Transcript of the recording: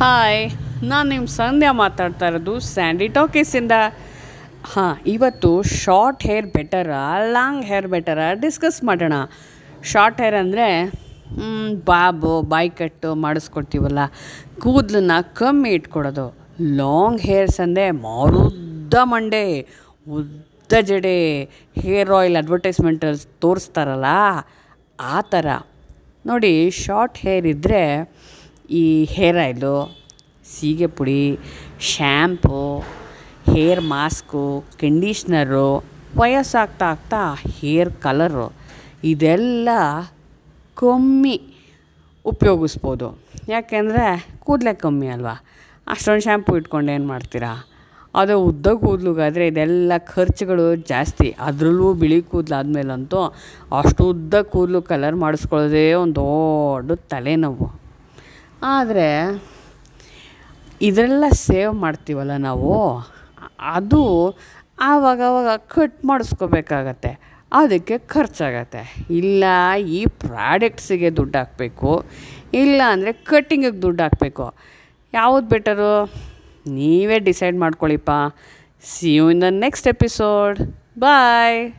Hi ನಾನು ನಿಮ್ಮ ಸಂಧ್ಯಾ ಮಾತಾಡ್ತಾ ಇರೋದು ಸ್ಯಾಂಡಿ ಟಾಕೀಸಿಂದ ಹಾಂ, ಇವತ್ತು ಶಾರ್ಟ್ ಹೇರ್ ಬೆಟರಾ ಲಾಂಗ್ ಹೇರ್ ಬೆಟರಾ ಡಿಸ್ಕಸ್ ಮಾಡೋಣ. ಶಾರ್ಟ್ ಹೇರ್ ಅಂದರೆ ಬಾಬು ಬಾಯ್ ಕಟ್ಟು ಮಾಡಿಸ್ಕೊಡ್ತೀವಲ್ಲ. ಕೂದಲನ್ನ ಕಮ್ಮಿ ಇಟ್ಕೊಡೋದು. ಲಾಂಗ್ ಹೇರ್ಸ್ ಅಂದರೆ ಮಾರುದ್ದ ಮಂಡೆ, ಉದ್ದ ಜಡೆ ಹೇರ್ ಆಯಿಲ್ ಅಡ್ವರ್ಟೈಸ್ಮೆಂಟಲ್ಲಿ ತೋರಿಸ್ತಾರಲ್ಲ, ಆ ಥರ ನೋಡಿ ಶಾರ್ಟ್ ಹೇರ್ ಇದ್ದರೆ ಈ ಹೇರ್ ಆಯಿಲು ಸೀಗೆ ಪುಡಿ ಶ್ಯಾಂಪು ಹೇರ್ ಮಾಸ್ಕು ಕಂಡೀಷ್ನರು ವಯಸ್ಸಾಗ್ತಾ ಆಗ್ತಾ ಹೇರ್ ಕಲರು ಇದೆಲ್ಲ ಕಮ್ಮಿ ಉಪಯೋಗಿಸ್ಬೋದು. ಯಾಕೆಂದರೆ ಕೂದಲೇ ಕಮ್ಮಿ ಅಲ್ವಾ? ಅಷ್ಟೊಂದು ಶ್ಯಾಂಪು ಇಟ್ಕೊಂಡು ಏನು ಮಾಡ್ತೀರಾ? ಅದು ಉದ್ದ ಕೂದಲುಗಾದರೆ ಇದೆಲ್ಲ ಖರ್ಚುಗಳು ಜಾಸ್ತಿ. ಅದರಲ್ಲೂ ಬಿಳಿ ಕೂದಲಾದ್ಮೇಲಂತೂ ಅಷ್ಟು ಉದ್ದ ಕೂದಲು ಕಲರ್ ಮಾಡಿಸ್ಕೊಳ್ಳೋದೇ ಒಂದು ದೊಡ್ಡ ತಲೆನೋವು. ಆದರೆ ಇದೆಲ್ಲ ಸೇವ್ ಮಾಡ್ತೀವಲ್ಲ ನಾವು? ಅದು ಆವಾಗವಾಗ ಕಟ್ ಮಾಡಿಸ್ಕೋಬೇಕಾಗತ್ತೆ. ಅದಕ್ಕೆ ಖರ್ಚಾಗತ್ತೆ. ಇಲ್ಲ, ಈ ಪ್ರಾಡಕ್ಟ್ಸಿಗೆ ದುಡ್ಡು ಹಾಕಬೇಕು. ಇಲ್ಲ ಅಂದರೆ ಕಟ್ಟಿಂಗಿಗೆ ದುಡ್ಡು ಹಾಕಬೇಕು. ಯಾವುದು ಬೆಟರು? ನೀವೇ decide ಮಾಡ್ಕೊಳ್ಳಿಪ್ಪ see you in the next episode bye